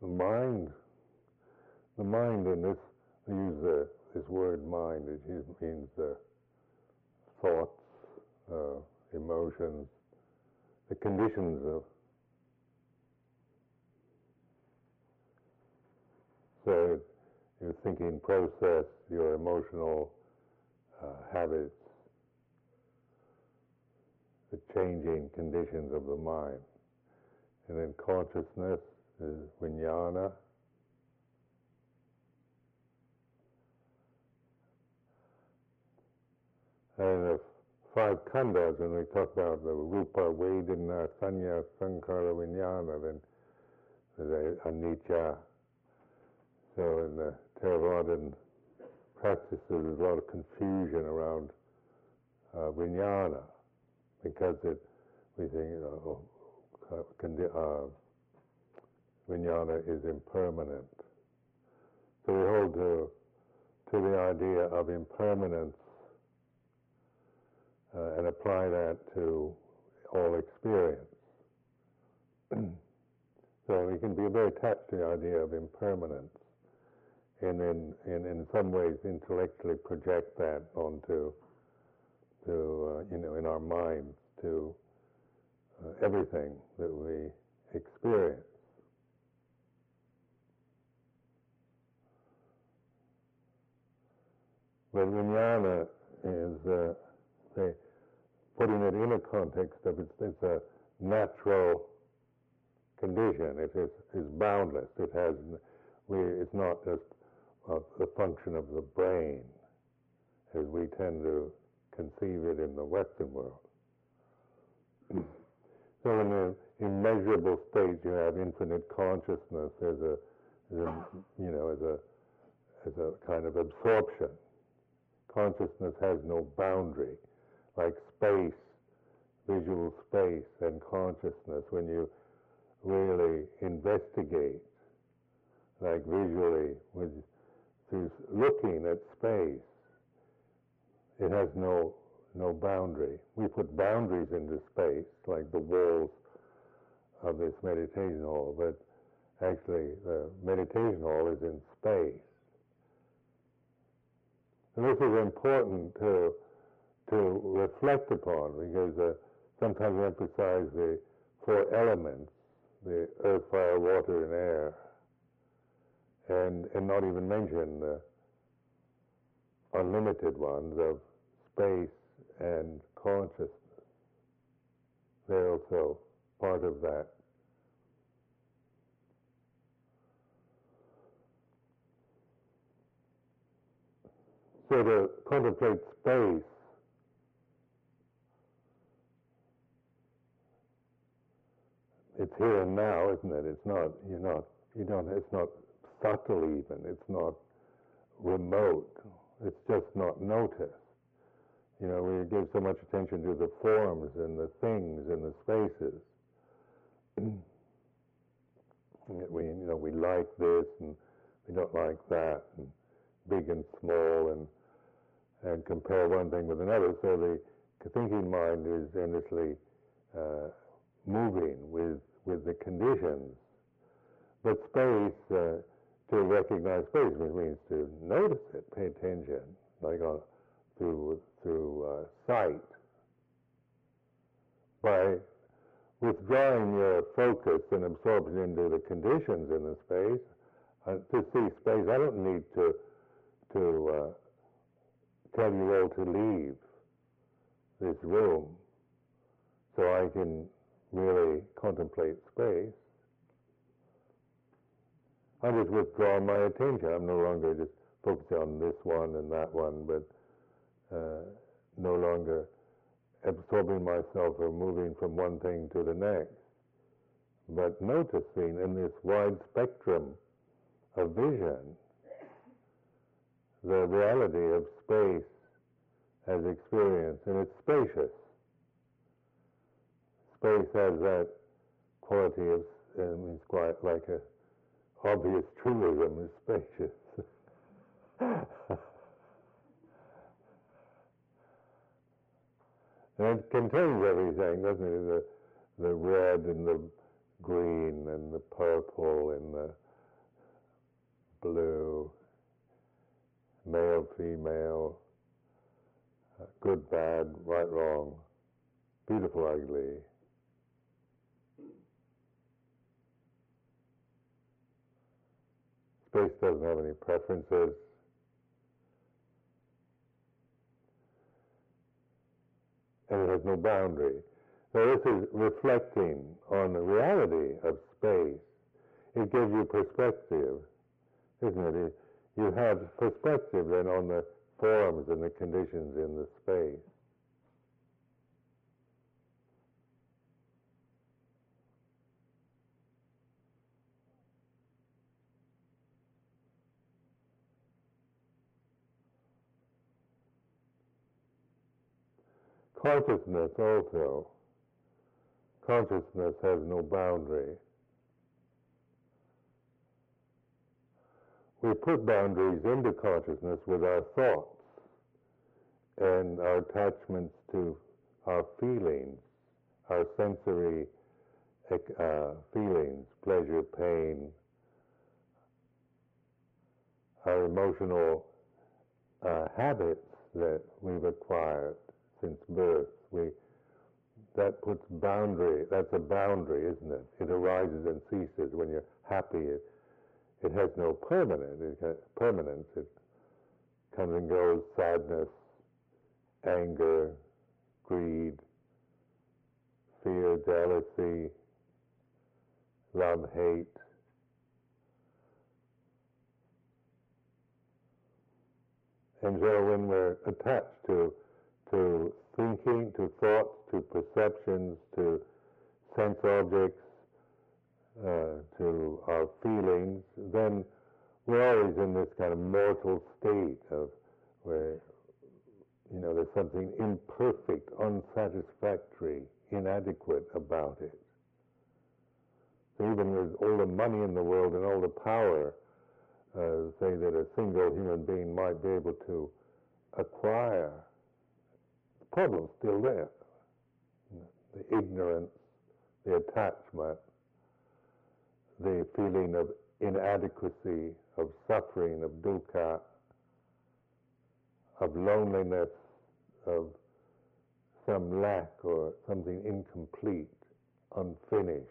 the mind, the mind in this, I use the, this word mind, it means the thoughts, uh, emotions, the conditions of so your thinking process, your emotional uh, habits, the changing conditions of the mind. And then consciousness is vijnana. And the five khandhas, when we talk about the rupa, vedana, sanya, sankhara, vijnana, then there's anicca. So in the Theravadan practices, there's a lot of confusion around uh, vijnana because it, we think, oh, uh, vijnana is impermanent. So we hold to, to the idea of impermanence uh, and apply that to all experience. so we can be very attached to the idea of impermanence and in, in, in some ways intellectually project that onto to, uh, you know, in our minds to uh, everything that we experience. But vijnana is, uh, say, putting it in a context of it's, it's a natural condition. It is, is boundless. It has, we, it's not just a, a function of the brain as we tend to conceive it in the Western world. so in the immeasurable state, you have infinite consciousness as a, as a you know, as a, as a kind of absorption consciousness has no boundary, like space, visual space and consciousness, when you really investigate, like visually, with, through looking at space, it has no no boundary. We put boundaries into space, like the walls of this meditation hall, but actually the meditation hall is in space. And this is important to, to reflect upon because uh, sometimes we emphasize the four elements, the earth, fire, water, and air, and, and not even mention the unlimited ones of space and consciousness. They're also part of that. So to contemplate space it's here and now, isn't it? It's not you're not you don't it's not subtle even, it's not remote. It's just not noticed. You know, we give so much attention to the forms and the things and the spaces. we you know, we like this and we don't like that and big and small and and compare one thing with another. So the thinking mind is endlessly uh, moving with with the conditions. But space, uh, to recognize space, means to notice it, pay attention, like on, through through uh, sight. By withdrawing your focus and absorption into the conditions in the space, uh, to see space, I don't need to to uh, tell you all to leave this room so I can really contemplate space. I just withdraw my attention. I'm no longer just focusing on this one and that one, but uh, no longer absorbing myself or moving from one thing to the next, but noticing in this wide spectrum of vision the reality of space as experience, and it's spacious. Space has that quality of, um, it's quite like a obvious truism, is spacious. and it contains everything, doesn't it? The, the red and the green and the purple and the blue, male, female, good, bad, right, wrong, beautiful, ugly. Space doesn't have any preferences. And it has no boundary. So this is reflecting on the reality of space. It gives you perspective, isn't it? You have perspective then on the forms and the conditions in the space. Consciousness also. Consciousness has no boundary. We put boundaries into consciousness with our thoughts and our attachments to our feelings, our sensory uh, feelings, pleasure, pain, our emotional uh, habits that we've acquired since birth. We that puts boundary. That's a boundary, isn't it? It arises and ceases when you're happy. It, has no permanent it permanence. It comes and goes. Sadness, anger, greed, fear, jealousy, love, hate. And so when we're attached to to thinking, to thoughts, to perceptions, to sense objects, uh, to our feelings, then we're always in this kind of mortal state of where, you know, there's something imperfect, unsatisfactory, inadequate about it. So even with all the money in the world and all the power, uh, say that a single human being might be able to acquire the problem's still there. The ignorance, the attachment, the feeling of inadequacy, of suffering, of dukkha, of loneliness, of some lack or something incomplete, unfinished.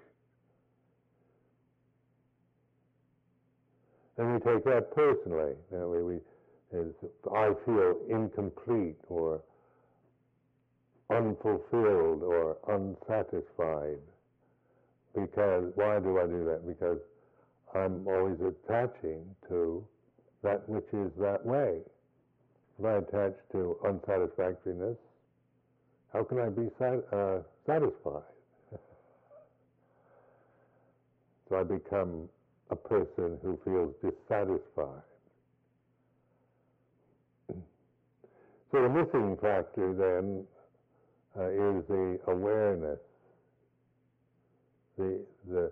And we take that personally. Know, we, we, I feel incomplete or unfulfilled or unsatisfied. Because, why do I do that? Because I'm always attaching to that which is that way. If I attach to unsatisfactoriness, how can I be sat- uh, satisfied? so I become a person who feels dissatisfied. So the missing factor then uh, is the awareness. The, the,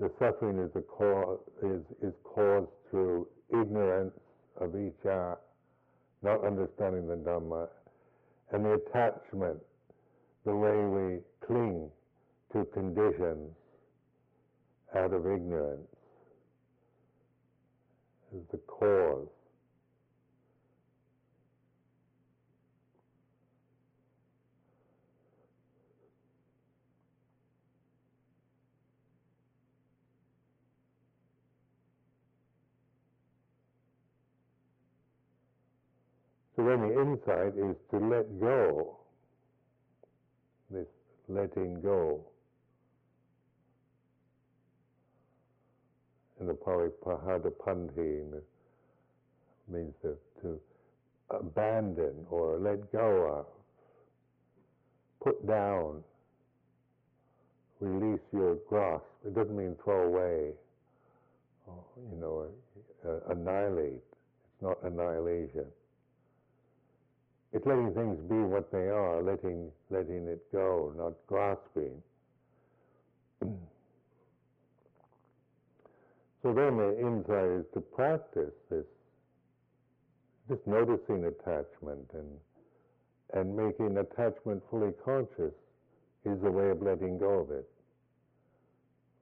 the suffering is, the cause, is, is caused through ignorance of icca, not understanding the Dhamma, and the attachment, the way we cling to conditions out of ignorance is the cause. So then the insight is to let go, this letting go. In the Pali pahatabbam means to, to abandon or let go of, put down, release your grasp. It doesn't mean throw away, or, you know, uh, annihilate. It's not annihilation. It's letting things be what they are, letting, letting it go, not grasping. so then the insight is to practice this, just noticing attachment and, and making attachment fully conscious is the way of letting go of it.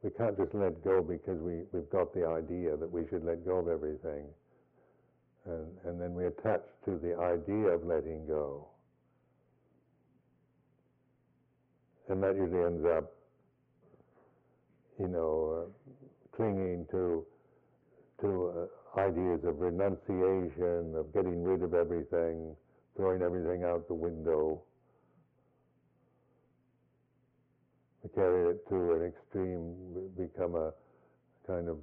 we can't just let go because we, we've got the idea that we should let go of everything. And, and then we attach to the idea of letting go. And that usually ends up, you know, uh, clinging to, to uh, ideas of renunciation, of getting rid of everything, throwing everything out the window. We carry it to an extreme, become a kind of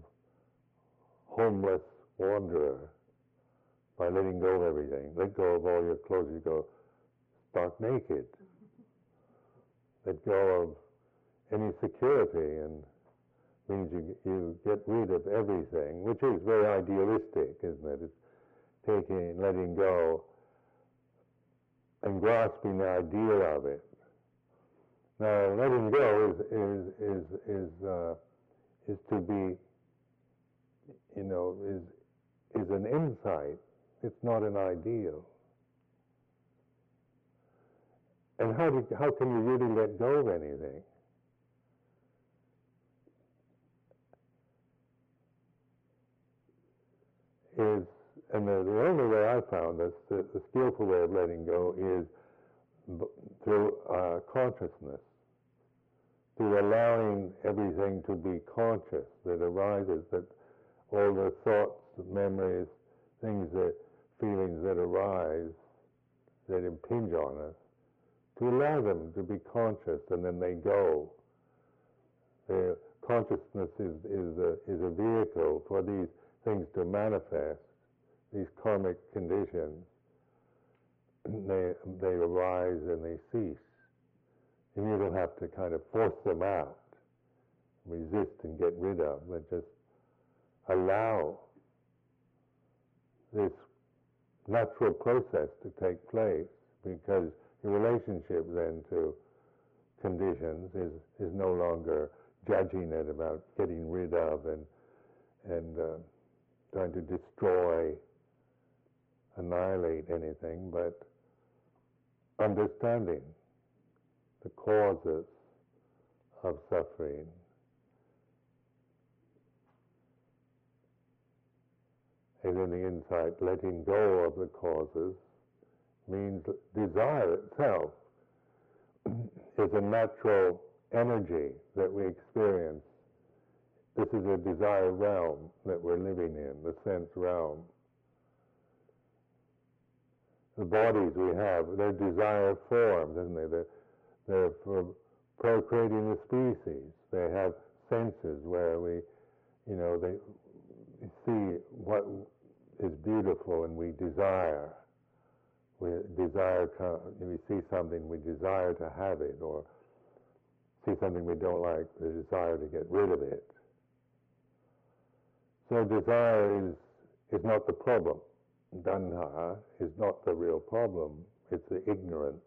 homeless wanderer by letting go of everything. Let go of all your clothes. You go stark naked. Let go of any security and means you, you get rid of everything, which is very idealistic, isn't it? It's taking, letting go and grasping the idea of it. Now, letting go is is is is uh, is to be, you know, is is an insight. It's not an ideal. And how do, how can you really let go of anything? Is and the, the only way I found this, the, the skillful way of letting go is through uh, consciousness, through allowing everything to be conscious that arises, that all the thoughts, memories, things that, feelings that arise, that impinge on us, to allow them to be conscious and then they go. The consciousness is, is, a, is a vehicle for these things to manifest these karmic conditions, they, they arise and they cease. And you don't have to kind of force them out, resist and get rid of, but just allow this natural process to take place because your relationship then to conditions is, is no longer judging it about getting rid of and, and uh, trying to destroy annihilate anything, but understanding the causes of suffering. In the insight, letting go of the causes means desire itself is a natural energy that we experience. This is a desire realm that we're living in, the sense realm the bodies we have, they're desire forms, isn't they? They're, they're for procreating the species. They have senses where we, you know, they see what is beautiful and we desire. We desire, we see something, we desire to have it, or see something we don't like, the desire to get rid of it. So desire is, is not the problem tanha is not the real problem, it's the ignorance.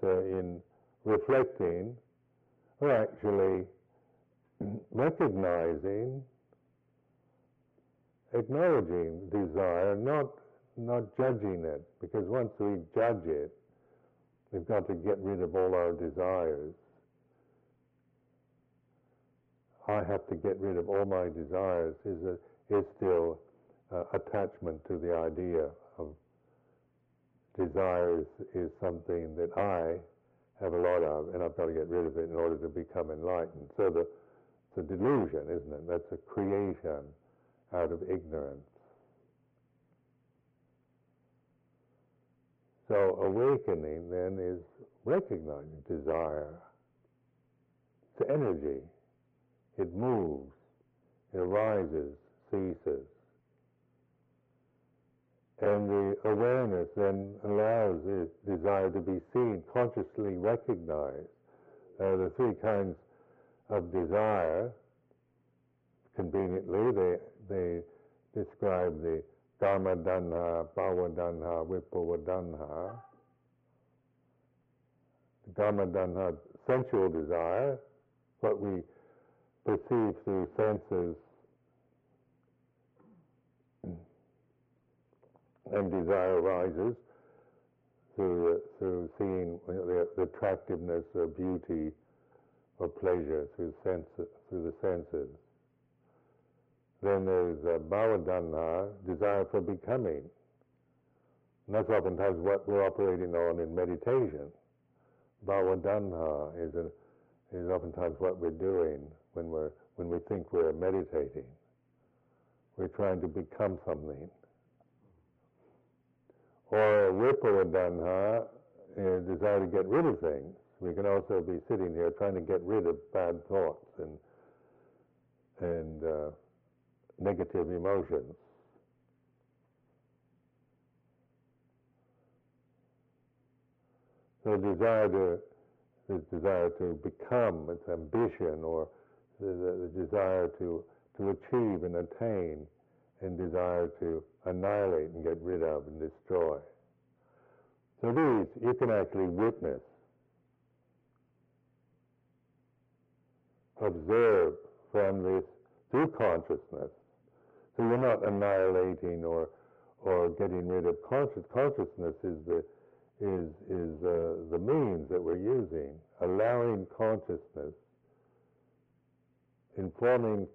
So in reflecting, we're actually recognizing, acknowledging desire, not not judging it, because once we judge it, we've got to get rid of all our desires. I have to get rid of all my desires is a, is still uh, attachment to the idea of desires is, something that I have a lot of, and I've got to get rid of it in order to become enlightened. So the, it's a delusion, isn't it? That's a creation out of ignorance. So awakening then is recognizing desire. It's energy. It moves. It arises, ceases. And the awareness then allows this desire to be seen, consciously recognized. Uh, the three kinds of desire, conveniently, they, they describe the Kama Tanha, Bhava Tanha, Vibhava Tanha. Kama Tanha, sensual desire, what we perceive through senses and desire arises through, through seeing the, the attractiveness or beauty or pleasure through, sense, through the senses. Then there's uh, bhavatanha, desire for becoming. And that's oftentimes what we're operating on in meditation. Bhavatanha is, is oftentimes what we're doing when, we're, when we think we're meditating. We're trying to become something. Or vibhavatanha, a desire to get rid of things. We can also be sitting here trying to get rid of bad thoughts and and uh, negative emotions. So desire to desire to become, its ambition, or the, the, the desire to to achieve and attain, and desire to annihilate and get rid of and destroy. So these you can actually witness, observe from this through consciousness. So you're not annihilating or or getting rid of conscious consciousness is the is is uh, the means that we're using, allowing consciousness, informing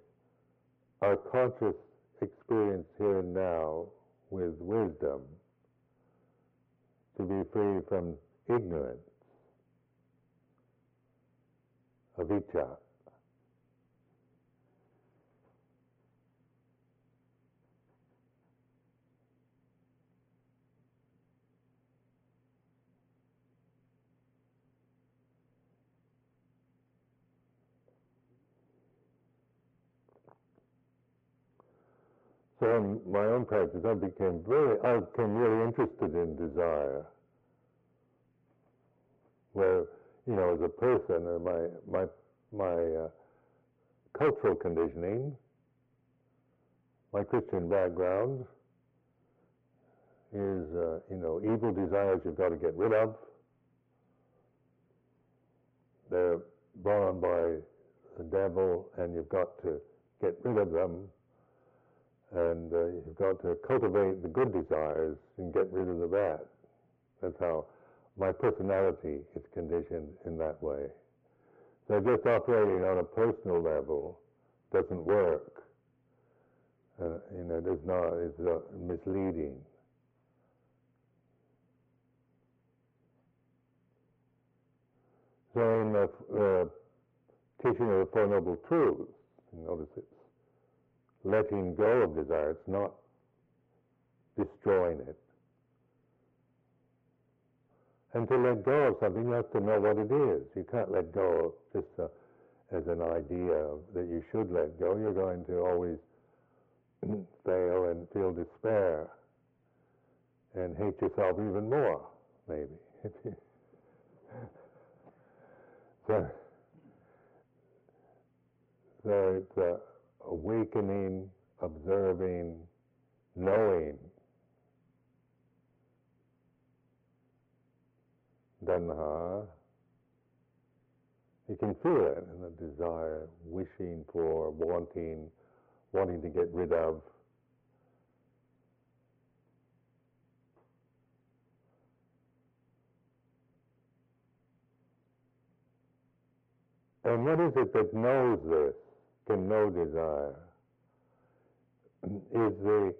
our conscious experience here and now with wisdom to be free from ignorance, avijja. So in my own practice, I became very, I became really interested in desire. Where, you know, as a person, uh, my my my uh, cultural conditioning, my Christian background is, uh, you know, evil desires you've got to get rid of. They're on by the devil, and you've got to get rid of them and uh, you've got to cultivate the good desires and get rid of the bad. That's how my personality is conditioned in that way. So just operating on a personal level doesn't work. Uh, you know, it is not, it's misleading. So in the uh, teaching of the Four Noble Truths, notice it's letting go of desire. It's not destroying it. And to let go of something, you have to know what it is. You can't let go just uh, as an idea that you should let go. You're going to always fail and feel despair and hate yourself even more, maybe. so, so it's uh, awakening, observing, knowing. Tanha, uh, you can feel it in the desire, wishing for, wanting, wanting to get rid of. And what is it that knows this? Can know desire is the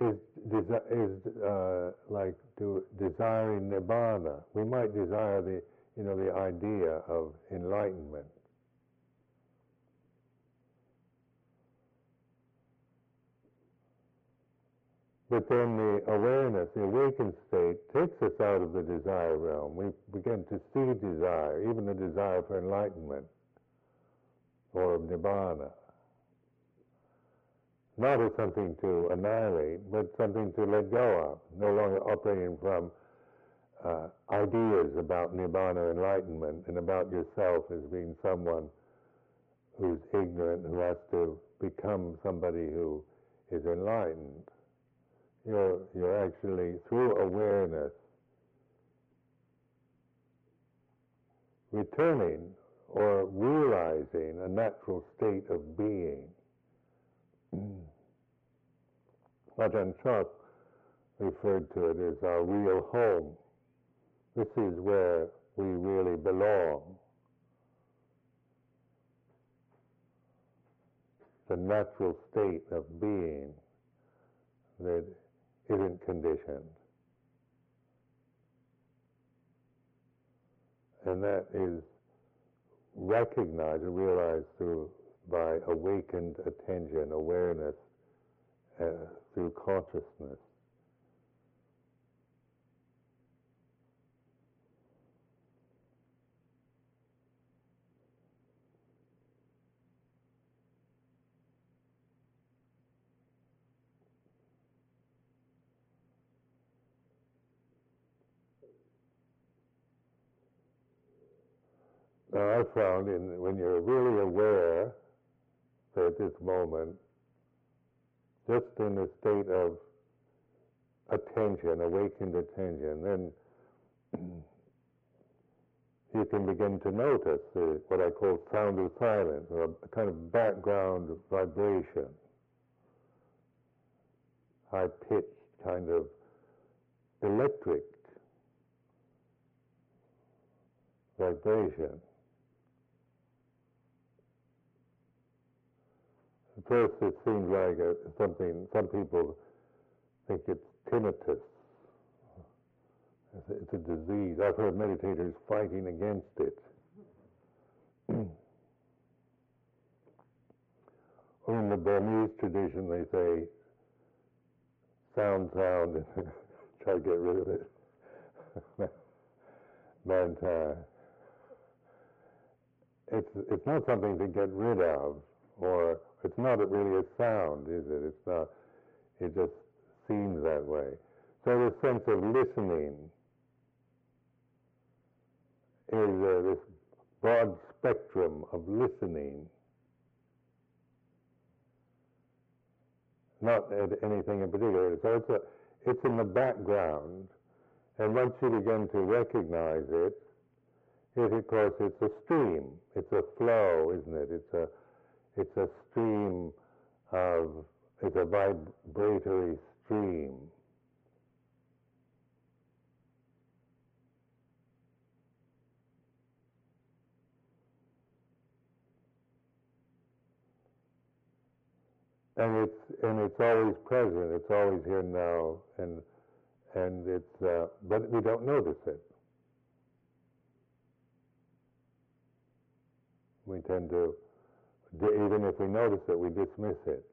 is desi- is uh, like to desiring nibbana. We might desire the you know the idea of enlightenment. But then the awareness, the awakened state, takes us out of the desire realm. We begin to see desire, even the desire for enlightenment or of nibbana. Not as something to annihilate, but something to let go of, no longer operating from uh, ideas about nibbana enlightenment and about yourself as being someone who's ignorant, who has to become somebody who is enlightened. You're, you're actually, through awareness, returning or realizing a natural state of being. Hmm. Ajahn Chah referred to it as our real home. This is where we really belong. The natural state of being that isn't conditioned. And that is recognized and realized through by awakened attention, awareness, uh, through consciousness. Now, I found in, when you're really aware, say at this moment, just in a state of attention, awakened attention, then you can begin to notice the, what I call sound of silence, or a kind of background vibration, high pitched kind of electric vibration. First, it seems like a, something. Some people think it's tinnitus. It's a, it's a disease. I've heard meditators fighting against it. or in the Burmese tradition, they say, sound, sound, and try to get rid of it. but uh, it's, it's not something to get rid of, or it's not really a sound, is it? It's not. It just seems that way. So the sense of listening is uh, this broad spectrum of listening, not at anything in particular. So it's a, it's in the background, and once you begin to recognize it, it of course it's a stream, it's a flow, isn't it? It's a it's a stream of, it's a vibratory stream. And it's and it's always present. It's always here now, and and it's uh, but we don't notice it. We tend to even if we notice it, we dismiss it.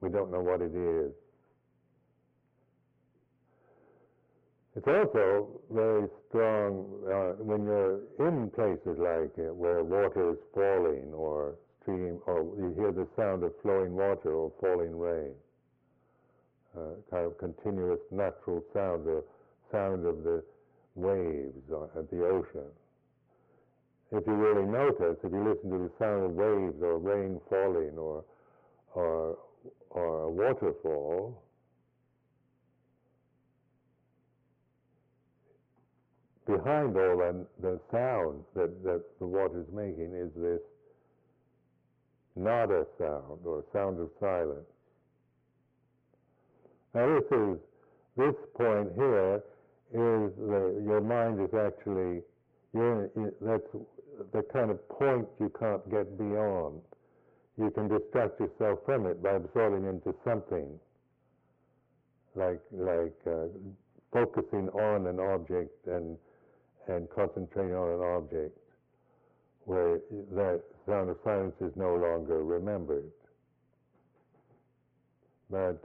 We don't know what it is. It's also very strong uh, when you're in places like uh, where water is falling or stream, or you hear the sound of flowing water or falling rain. Uh, kind of continuous natural sound, the sound of the waves at the ocean if you really notice, if you listen to the sound of waves or rain falling or, or, or a waterfall, behind all that, the sound that, that the water is making is this nada sound or sound of silence. Now this is, this point here is the, your mind is actually, you're, that's the kind of point you can't get beyond. You can distract yourself from it by absorbing into something, like like uh, focusing on an object and and concentrating on an object, where that sound of silence is no longer remembered. But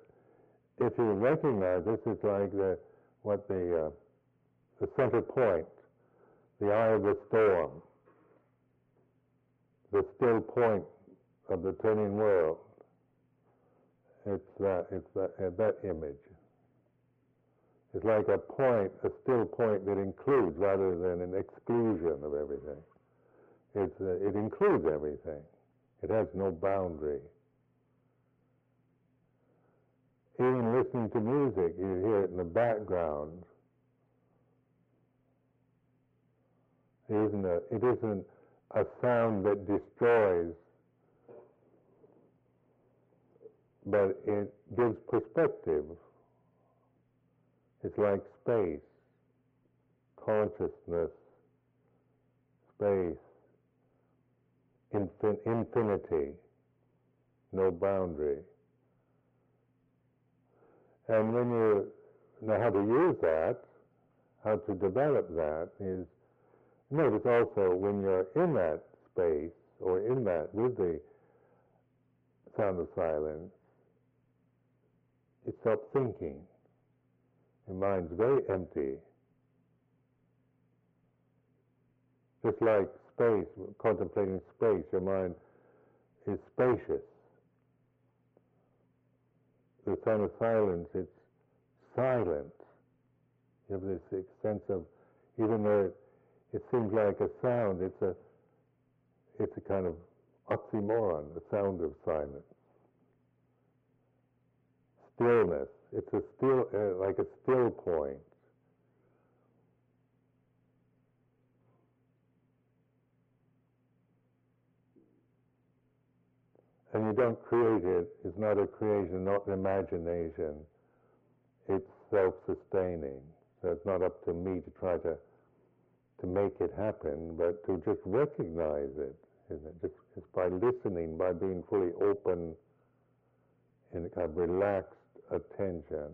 if you recognize this, it's like the what the uh, the center point, the eye of the storm the still point of the turning world. It's that, it's that, uh, that image. It's like a point, a still point that includes rather than an exclusion of everything. It's, uh, it includes everything. It has no boundary. Even listening to music, you hear it in the background. It isn't, a, it isn't a sound that destroys, but it gives perspective. It's like space, consciousness, space, infin- infinity, no boundary. And when you know how to use that, how to develop that is, notice also when you're in that space or in that with the sound of silence, you stop thinking. Your mind's very empty. Just like space, contemplating space, your mind is spacious. The sound of silence, it's silent. You have this sense of, even though it, it seems like a sound, it's a, it's a kind of oxymoron, the sound of silence. Stillness, it's a still, uh, like a still point. And you don't create it, it's not a creation, not an imagination. It's self-sustaining. So it's not up to me to try to to make it happen, but to just recognize it, it? Just, just by listening, by being fully open in a kind of relaxed attention.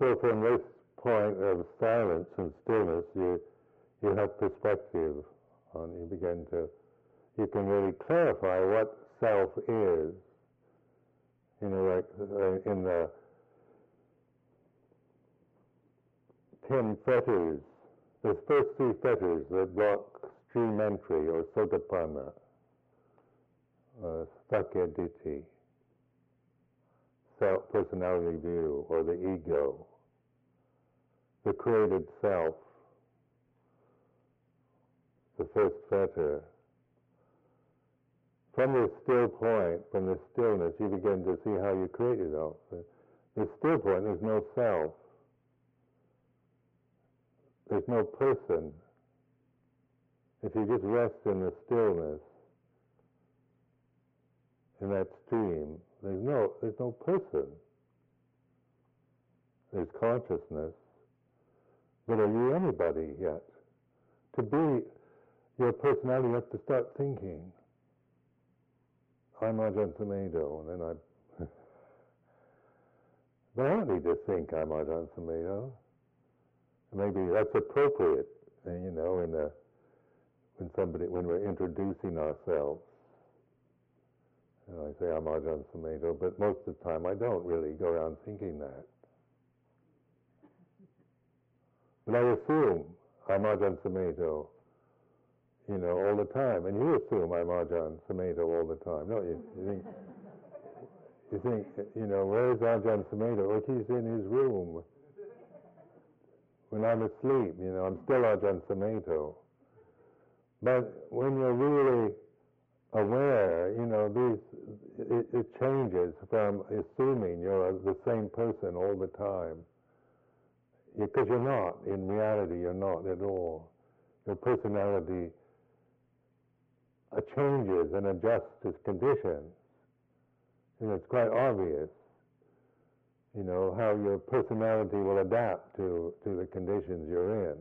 So from this point of silence and stillness, you you have perspective on. You begin to you can really clarify what self is. You know, like uh, in the ten fetters, the first three fetters that block stream entry or sotapanna, uh, sakkaya ditthi, self personality view or the ego the created self, the first fetter. From this still point, from the stillness, you begin to see how you create yourself. The still point, there's no self. There's no person. If you just rest in the stillness, in that stream, there's no, there's no person. There's consciousness. But are you anybody yet? To be your personality, you have to start thinking. I'm Ajahn Sumedho, and then I. but I don't need to think I'm Ajahn Sumedho. Maybe that's appropriate, you know, in the when somebody when we're introducing ourselves. Know, I say I'm Ajahn Sumedho, but most of the time I don't really go around thinking that. And I assume I'm Ajahn Sumedho, you know, all the time. And you assume I'm Ajahn Sumedho all the time, don't you? You think, you think, you know, where is Ajahn Sumedho? Well, he's in his room. When I'm asleep, you know, I'm still Ajahn Sumedho. But when you're really aware, you know, these, it, it changes from assuming you're the same person all the time because you're not. In reality, you're not at all. Your personality changes and adjusts to conditions. And it's quite obvious, you know, how your personality will adapt to, to the conditions you're in,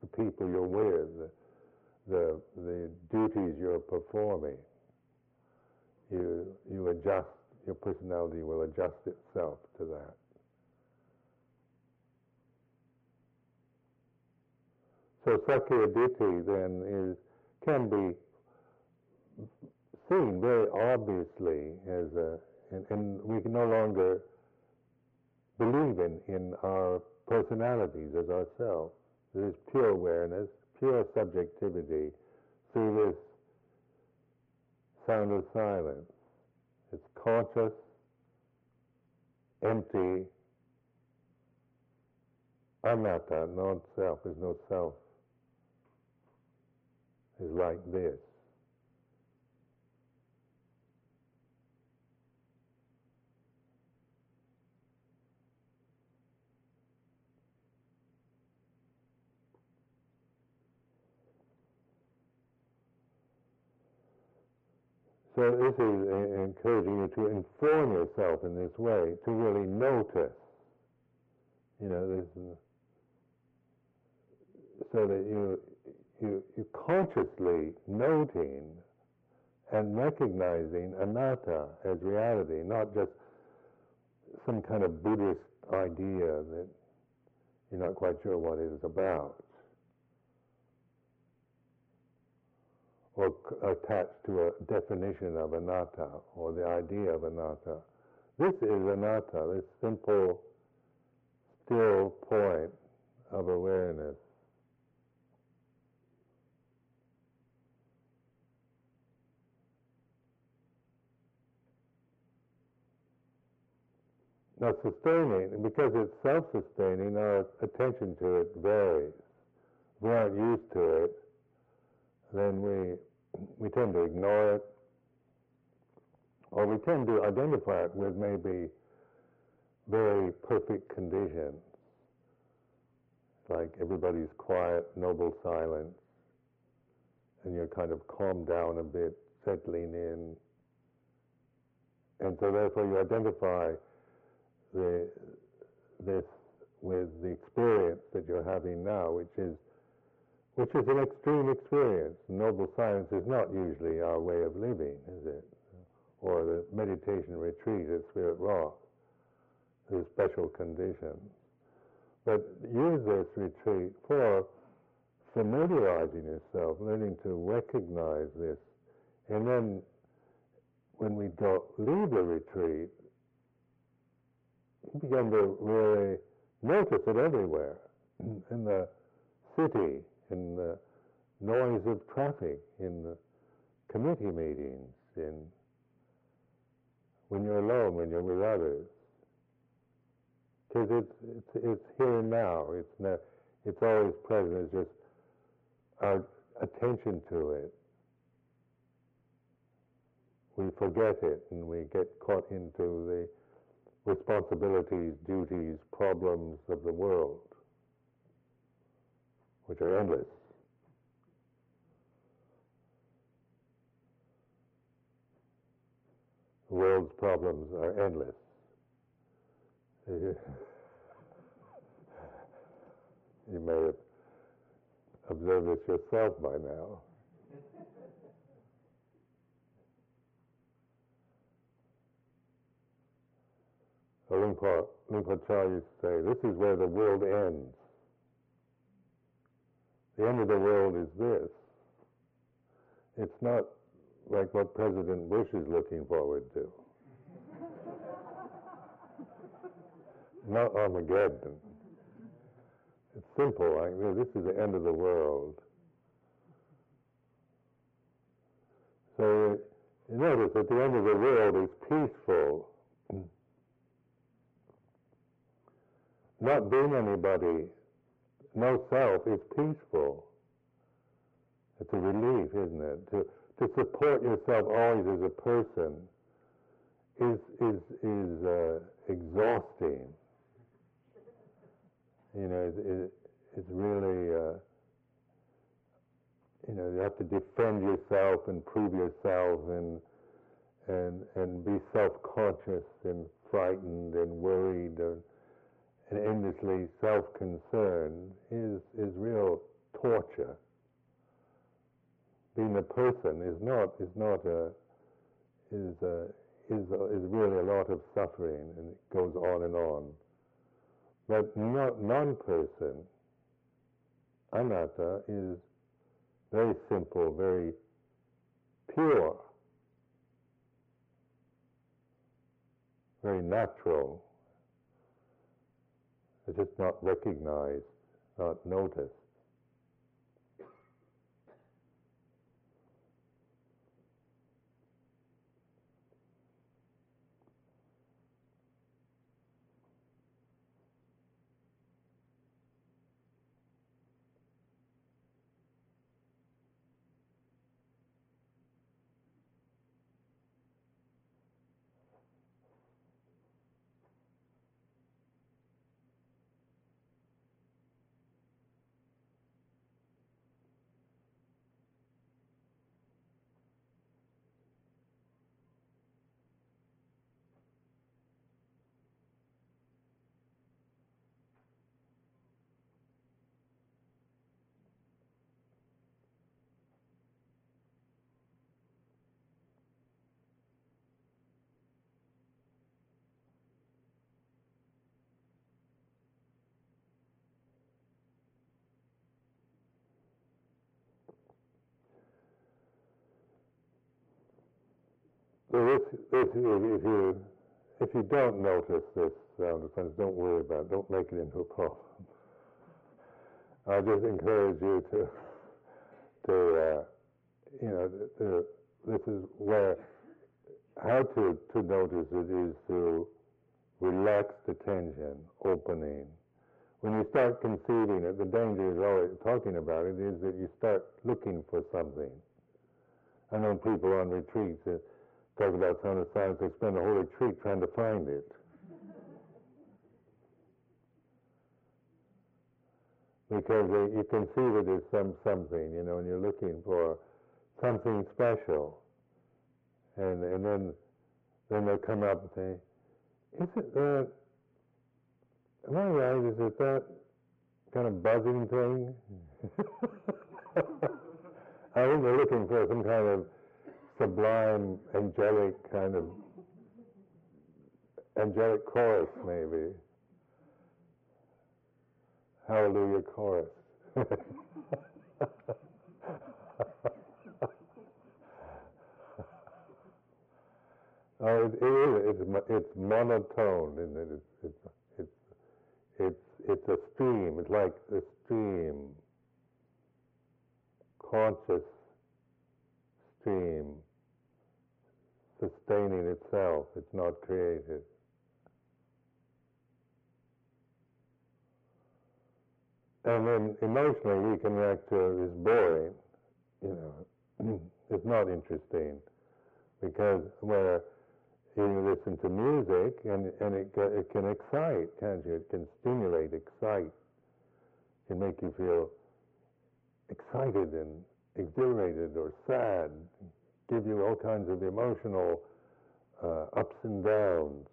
the people you're with, the, the, the duties you're performing. You, you adjust, your personality will adjust itself to that. So Sakkaya then is can be seen very obviously as a, and, and we can no longer believe in, in our personalities as ourselves. There is pure awareness, pure subjectivity through this sound of silence. It's conscious, empty, anatta, not self. There's no self. Is like this. So this is encouraging you to inform yourself in this way, to really notice. You know, this, so that you you you consciously noting and recognizing anatta as reality, not just some kind of Buddhist idea that you're not quite sure what it is about. or attached to a definition of anatta or the idea of anatta. This is anatta, this simple, still point of awareness. Now, sustaining, because it's self sustaining, our attention to it varies. If we aren't used to it, then we, we tend to ignore it, or we tend to identify it with maybe very perfect conditions, like everybody's quiet, noble silence, and you're kind of calmed down a bit, settling in. And so therefore you identify the, this with the experience that you're having now, which is which is an extreme experience. Noble silence is not usually our way of living, is it? Or the meditation retreat at Spirit Rock. There's special conditions. But use this retreat for familiarizing yourself, learning to recognize this. And then when we go leave the retreat, you begin to really notice it everywhere. In the city, in the noise of traffic, in the committee meetings, in when you're alone, when you're with others. Because it's, it's, it's here and now. It's, ne- it's always present. It's just our attention to it. We forget it and we get caught into the responsibilities, duties, problems of the world which are endless. The world's problems are endless. You may have observed this yourself by now. Luang Por, Chah used to say, this is where the world ends. The end of the world is this. It's not like what President Bush is looking forward to. not Armageddon. It's simple. Like, this is the end of the world. So you notice that the end of the world is peaceful. Not being anybody no self is peaceful. It's a relief, isn't it? To, to support yourself always as a person is, is, is uh, exhausting. You know, it, it, it's really, uh, you know, you have to defend yourself and prove yourself and, and, and be self-conscious and frightened and worried. And, and endlessly self-concerned is, is real torture. Being a person is not, is not a, is, a, is, a, is really a lot of suffering and it goes on and on. But not, non-person, anatta, is very simple, very pure, very natural, it's just not recognized, not noticed. So this, this, if you if you don't notice this sound offense, don't worry about it. Don't make it into a problem. I just encourage you to to uh, you know to, this is where how to to notice it is to relax the tension, opening. When you start conceiving it, the danger is always talking about it is that you start looking for something. I know people on retreats talk about sound of silence, they spend the whole retreat trying to find it. because they, you conceive it as some something, you know, and you're looking for something special. And, and then, then they'll come up and say, is it that, am I right, is it that kind of buzzing thing? I think they're looking for some kind of sublime, angelic kind of angelic chorus, maybe. Hallelujah chorus. Oh, it, it is. It's, it's monotone, it? It's, it's, it's, it's a stream. It's like a stream, conscious stream, sustaining itself. It's not created. And then emotionally, we can react to it's boring. You know, it's not interesting because where you listen to music and, and it, it can excite, can't you? It can stimulate, excite, it can make you feel excited and exhilarated or sad, give you all kinds of emotional uh, ups and downs.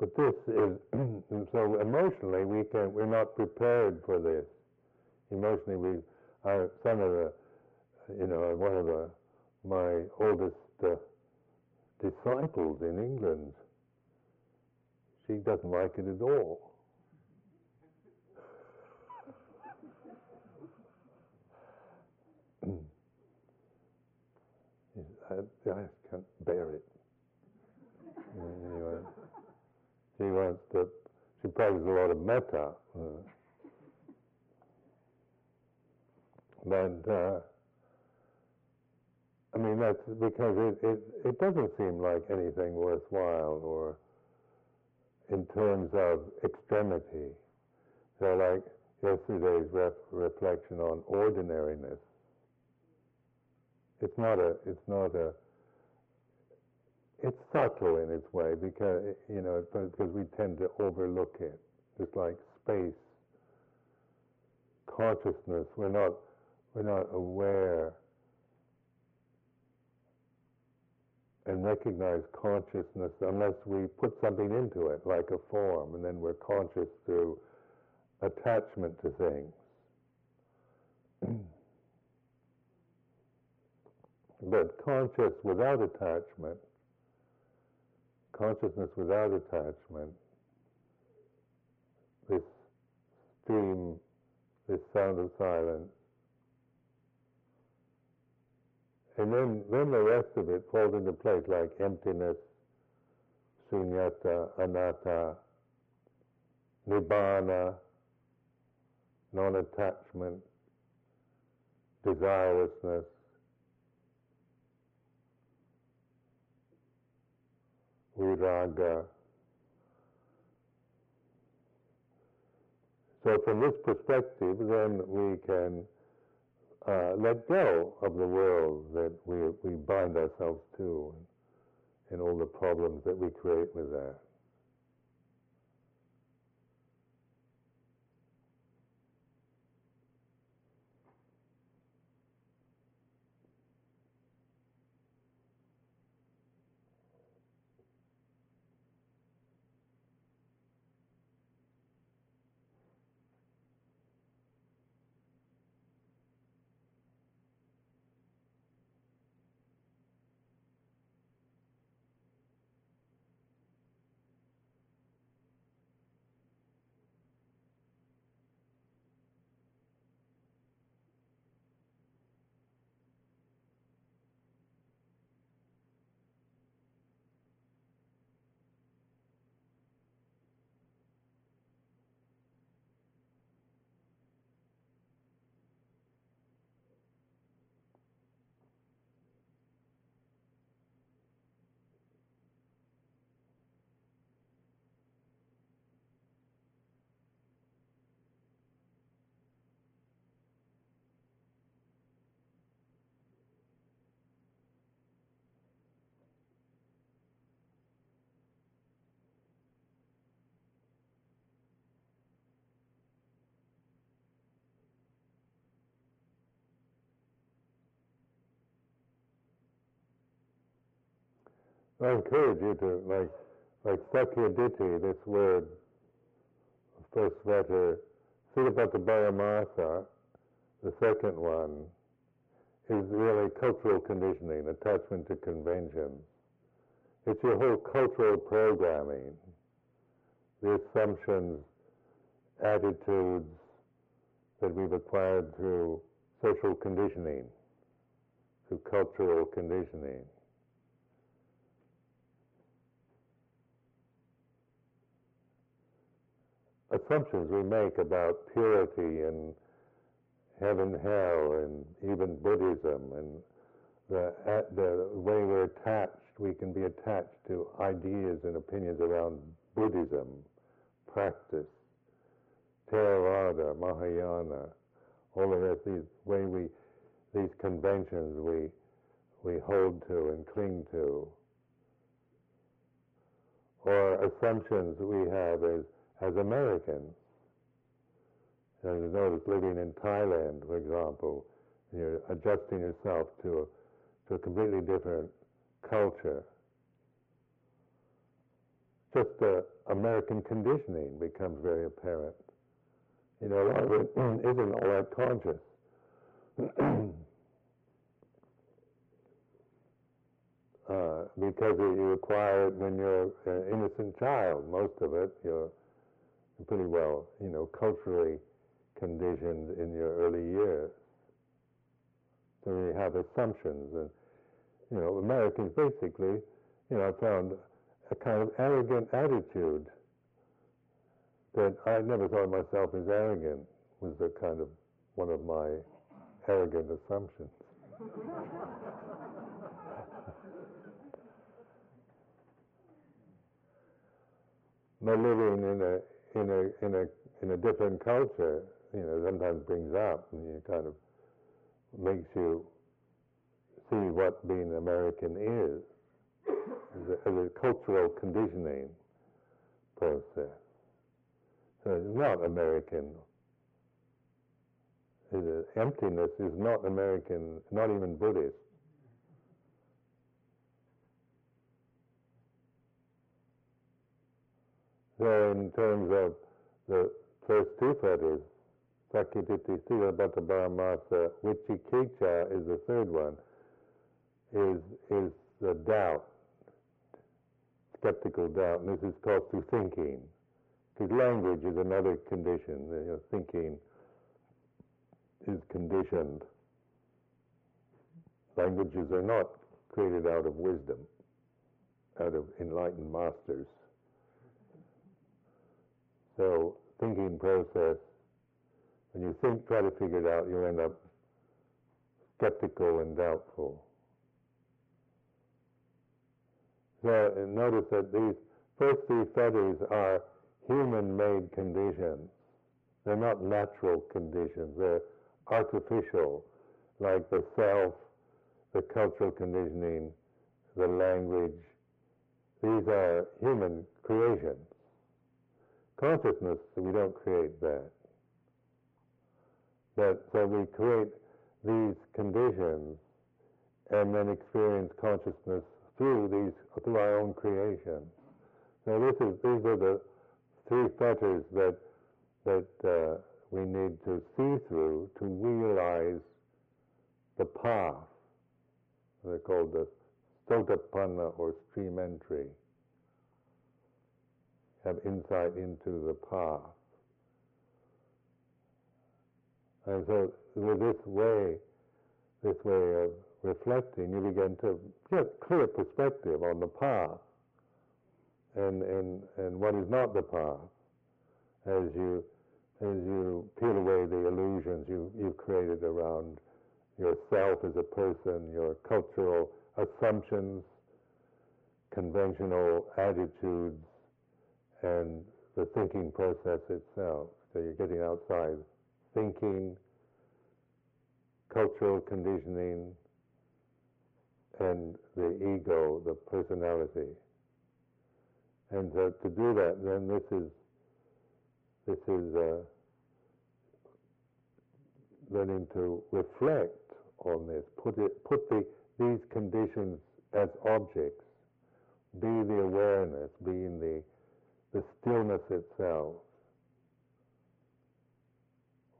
But this is so emotionally we can we're not prepared for this. Emotionally, we our some of the you know one of the my oldest uh, disciples in England. She doesn't like it at all. I, I can't bear it. Anyway, she wants to, she practices a lot of metta. Uh, but uh, I mean, that's because it, it, it doesn't seem like anything worthwhile or in terms of extremity. So like yesterday's ref, reflection on ordinariness. It's not a, it's not a, it's subtle in its way because, you know, because we tend to overlook it. Just like space, consciousness, we're not, we're not aware and recognize consciousness unless we put something into it, like a form, and then we're conscious through attachment to things. but conscious without attachment, consciousness without attachment, this stream, this sound of silence, And then, then the rest of it falls into place like emptiness, sunyata, anatta, nibbana, non-attachment, desirelessness, viraga. So from this perspective, then we can uh, let go of the world that we, we bind ourselves to and, and all the problems that we create with that. I encourage you to, like, like Sakkaya ditthi, this word, first letter, silabbata paramasa, the second one, is really cultural conditioning, attachment to convention. It's your whole cultural programming, the assumptions, attitudes that we've acquired through social conditioning, through cultural conditioning. Assumptions we make about purity and heaven, hell, and even Buddhism, and the, the way we're attached, we can be attached to ideas and opinions around Buddhism, practice, Theravada, Mahayana, all of that, these way we, these conventions we, we hold to and cling to, or assumptions we have as, as Americans. And you notice living in Thailand, for example, you're adjusting yourself to a, to a completely different culture. Just the American conditioning becomes very apparent. You know, a lot of it isn't all that conscious. uh, because you acquire it when you're an innocent child. Most of it, you're pretty well, you know, culturally conditioned in your early years. So you have assumptions, and you know, Americans basically, you know, I found a kind of arrogant attitude that I never thought of myself as arrogant was the kind of one of my arrogant assumptions. but living in a in a in a in a different culture, you know, sometimes brings up and you kind of makes you see what being American is as a, as a cultural conditioning process. So it's not American. The emptiness is not American, not even Buddhist. So in terms of the first two fetters, Sakyaditi silabbata paramasa, Vicikiccha is the third one, is, is the doubt, skeptical doubt, and this is caused through thinking. Because language is another condition. You know, thinking is conditioned. Languages are not created out of wisdom, out of enlightened masters. So, thinking process, when you think, try to figure it out, you'll end up skeptical and doubtful. So, notice that these first three fetters are human-made conditions. They're not natural conditions. They're artificial, like the self, the cultural conditioning, the language. These are human creations. Consciousness, we don't create that. But so we create these conditions and then experience consciousness through these through our own creation. Now this is these are the three fetters that that uh, we need to see through to realize the path. They're called the sotapanna or stream entry. Have insight into the path. And so with this way, this way of reflecting, you begin to get clear perspective on the path and, and, and what is not the path as you as you peel away the illusions you, you've created around yourself as a person, your cultural assumptions, conventional attitudes, and the thinking process itself. So you're getting outside thinking, cultural conditioning, and the ego, the personality. And so to do that, then this is this is uh, learning to reflect on this, put it, put the, these conditions as objects, be the awareness, being the, the stillness itself,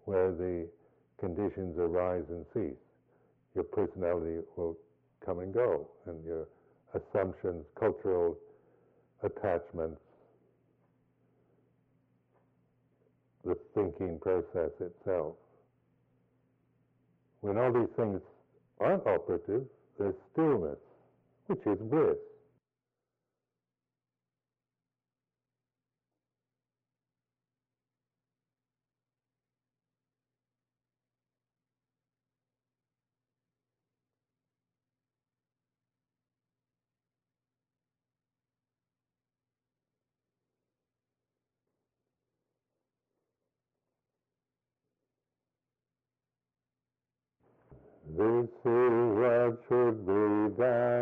where the conditions arise and cease. Your personality will come and go, and your assumptions, cultural attachments, the thinking process itself. When all these things aren't operative, there's stillness, which is bliss. This is what should be done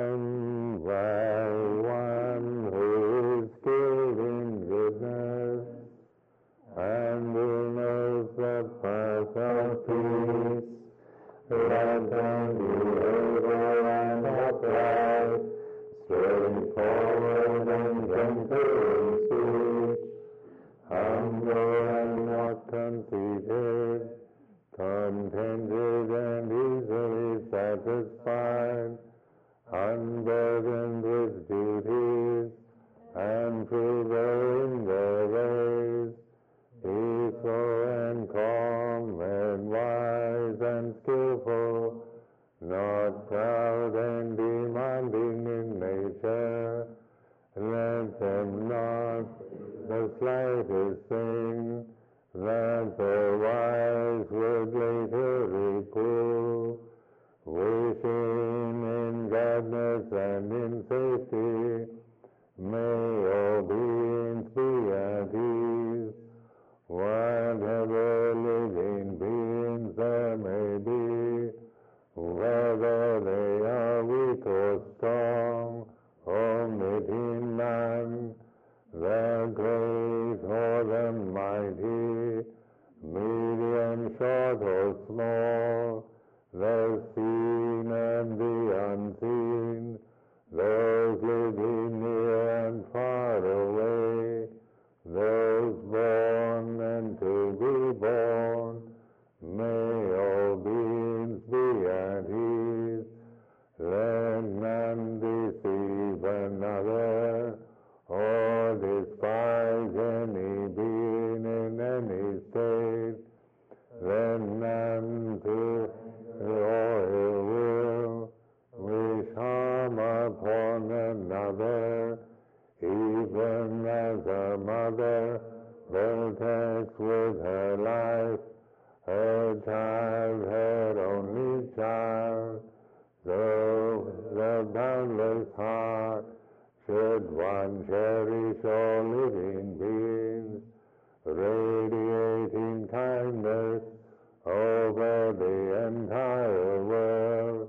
entire world,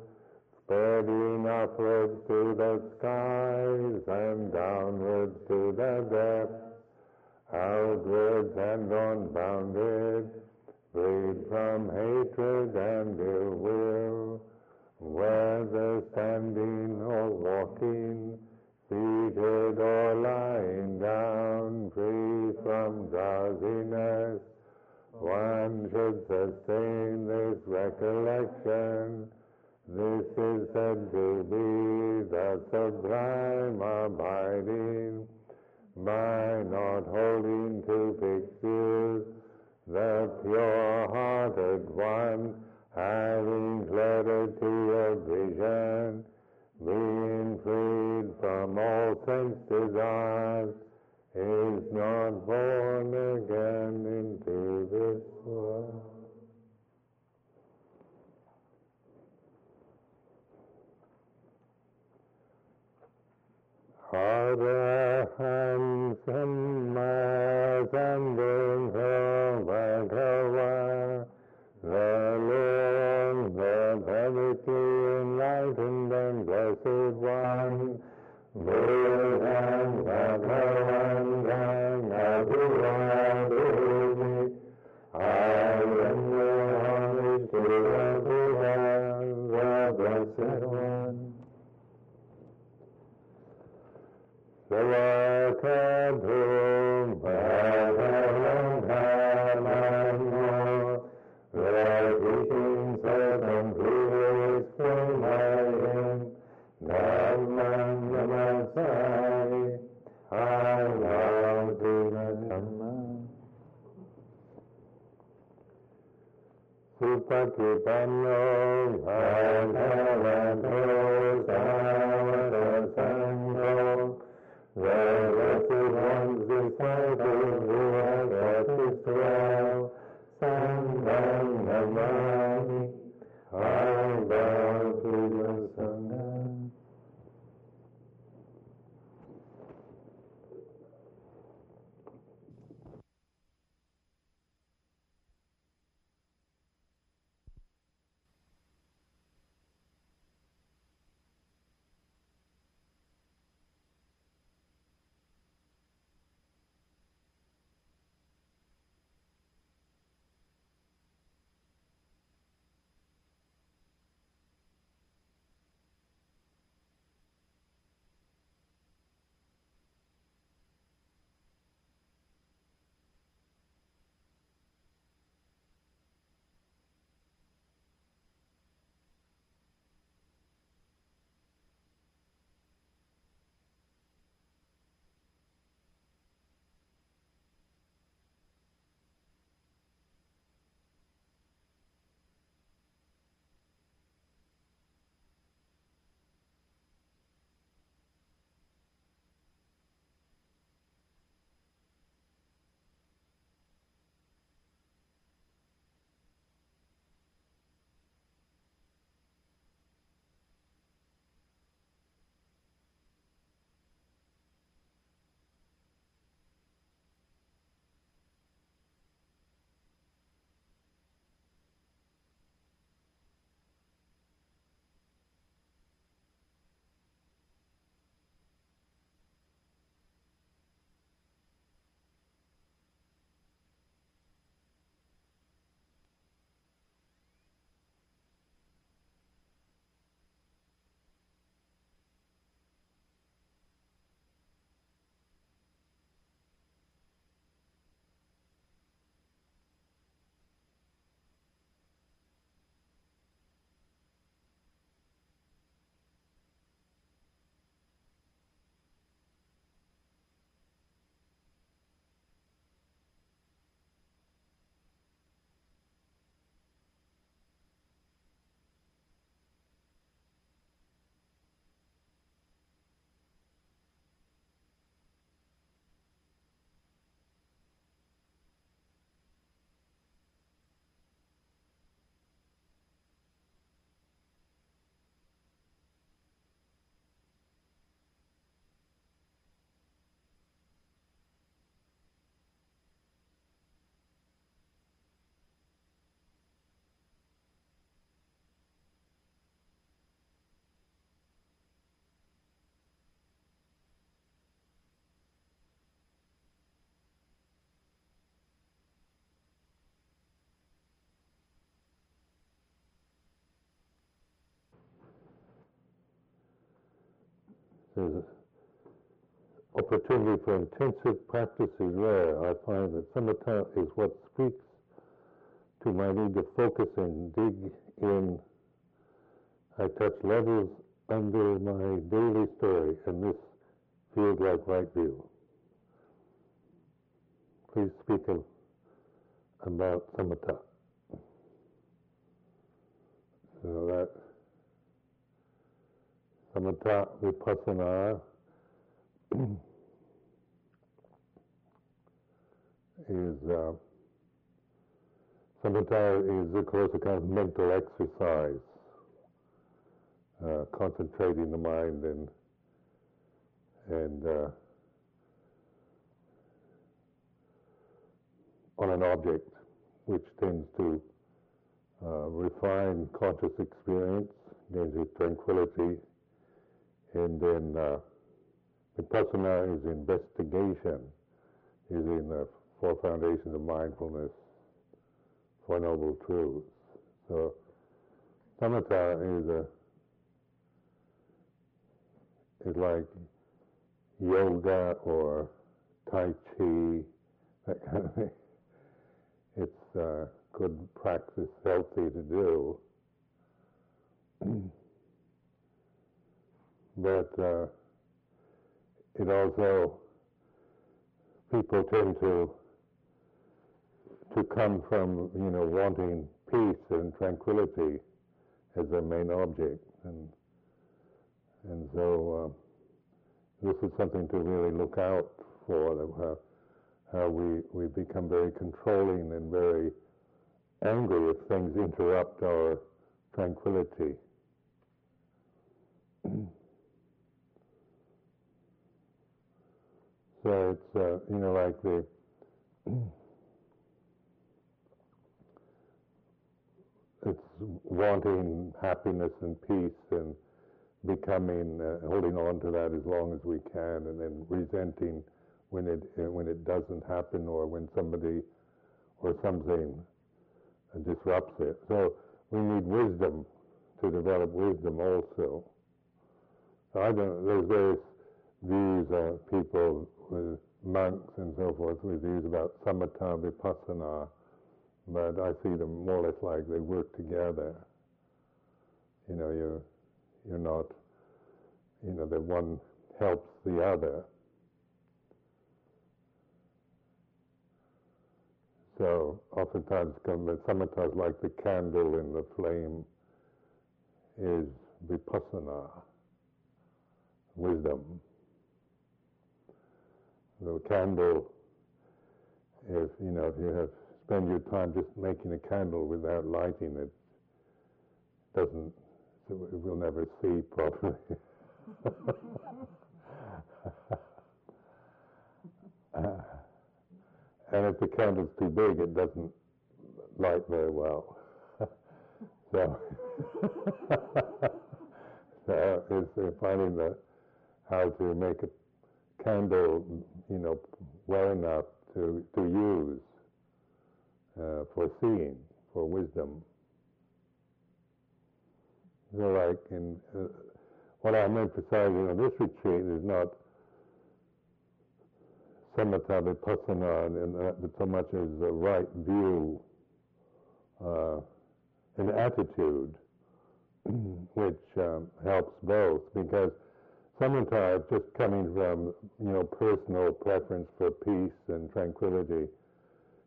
spreading upwards to the skies and downwards to the depths, outwards and unbounded, freed from hatred and ill will, whether standing or walking, seated or lying down, free from drowsiness, one should sustain this recollection. This is said to be the sublime abiding, by not holding to views, the pure-hearted one, having clarity of vision, being freed from all sense desires, is not born again ระสัมมาสัมพุทโธภะคะวะระลึงระพฤติไว้ถึงเดินกระสุดวันบุ Araham Samma Sambuddha Supatipanno Bhagavato Savakasangho opportunity for intensive practice is rare. I find that samatha is what speaks to my need to focus and dig in. I touch levels under my daily story, and this feels like right view. Please speak of, about samatha. So that samatha vipassana. Is uh, samatha is of course a kind of mental exercise, uh, concentrating the mind and and uh, on an object, which tends to uh, refine conscious experience, gains it tranquility, and then uh, vipassana is investigation, is in the four foundations of mindfulness, four noble truths. So samatha is a is like yoga or tai chi, that kind of thing. It's uh, good practice, healthy to do. but uh, it also people tend to to come from you know wanting peace and tranquility as their main object. And, and so uh, this is something to really look out for, how, how we, we become very controlling and very angry if things interrupt our tranquility. so it's, uh, you know, like the it's wanting happiness and peace and becoming, uh, holding on to that as long as we can, and then resenting when it uh, when it doesn't happen or when somebody or something disrupts it. So we need wisdom to develop wisdom also. So I don't. There's various views of people with monks and so forth with views about samatha vipassana but I see them more or less like they work together. You know, you you're not, you know, that one helps the other. So oftentimes, samatha is like the candle in the flame is vipassana, wisdom. The candle, if you know, if you have spend your time just making a candle without lighting it, doesn't, so we'll never see properly. and if the candle's too big, it doesn't light very well. so, so it's finding the how to make a candle, you know, well enough to to use uh, for seeing, for wisdom. So, like in uh, what I'm emphasizing on this retreat is not samatha vipassana, and, uh, but so much as the right view, uh, an attitude, which um, helps both, because samatha just coming from you know personal preference for peace and tranquility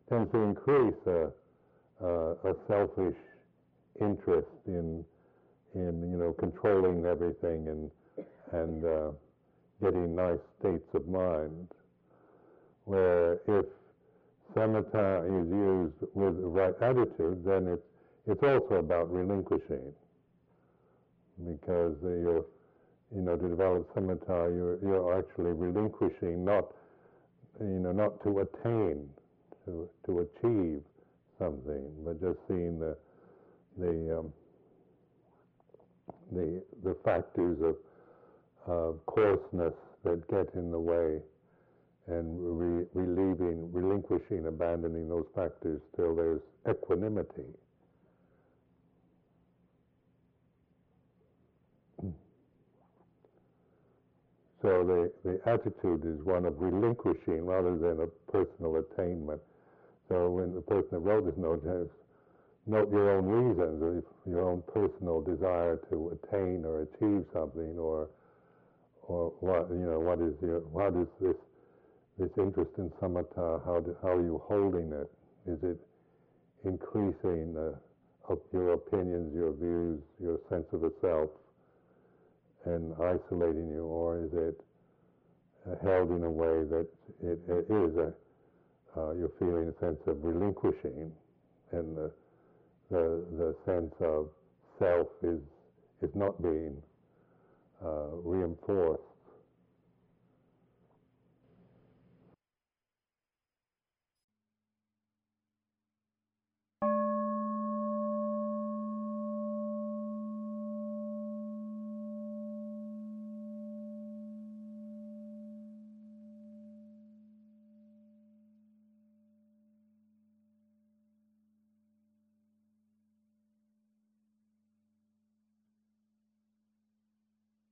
tends to increase a, a, a selfish interest in in you know controlling everything and and uh, getting nice states of mind. Where if samatha is used with the right attitude, then it's it's also about relinquishing, because you're you know to develop samatha, you're you're actually relinquishing, not you know not to attain to to achieve something, but just seeing the the um, the the factors of of coarseness that get in the way, and re- relieving, relinquishing, abandoning those factors till there's equanimity. So the, the attitude is one of relinquishing rather than a personal attainment. So when the person that wrote this note has note your own reasons, your own personal desire to attain or achieve something, or or what you know, what is your what is this this interest in samatha? How do, how are you holding it? Is it increasing uh, your opinions, your views, your sense of the self, and isolating you, or is it uh, held in a way that it, it is a uh, you're feeling a sense of relinquishing, and the, the, the sense of self is, is not being uh, reinforced.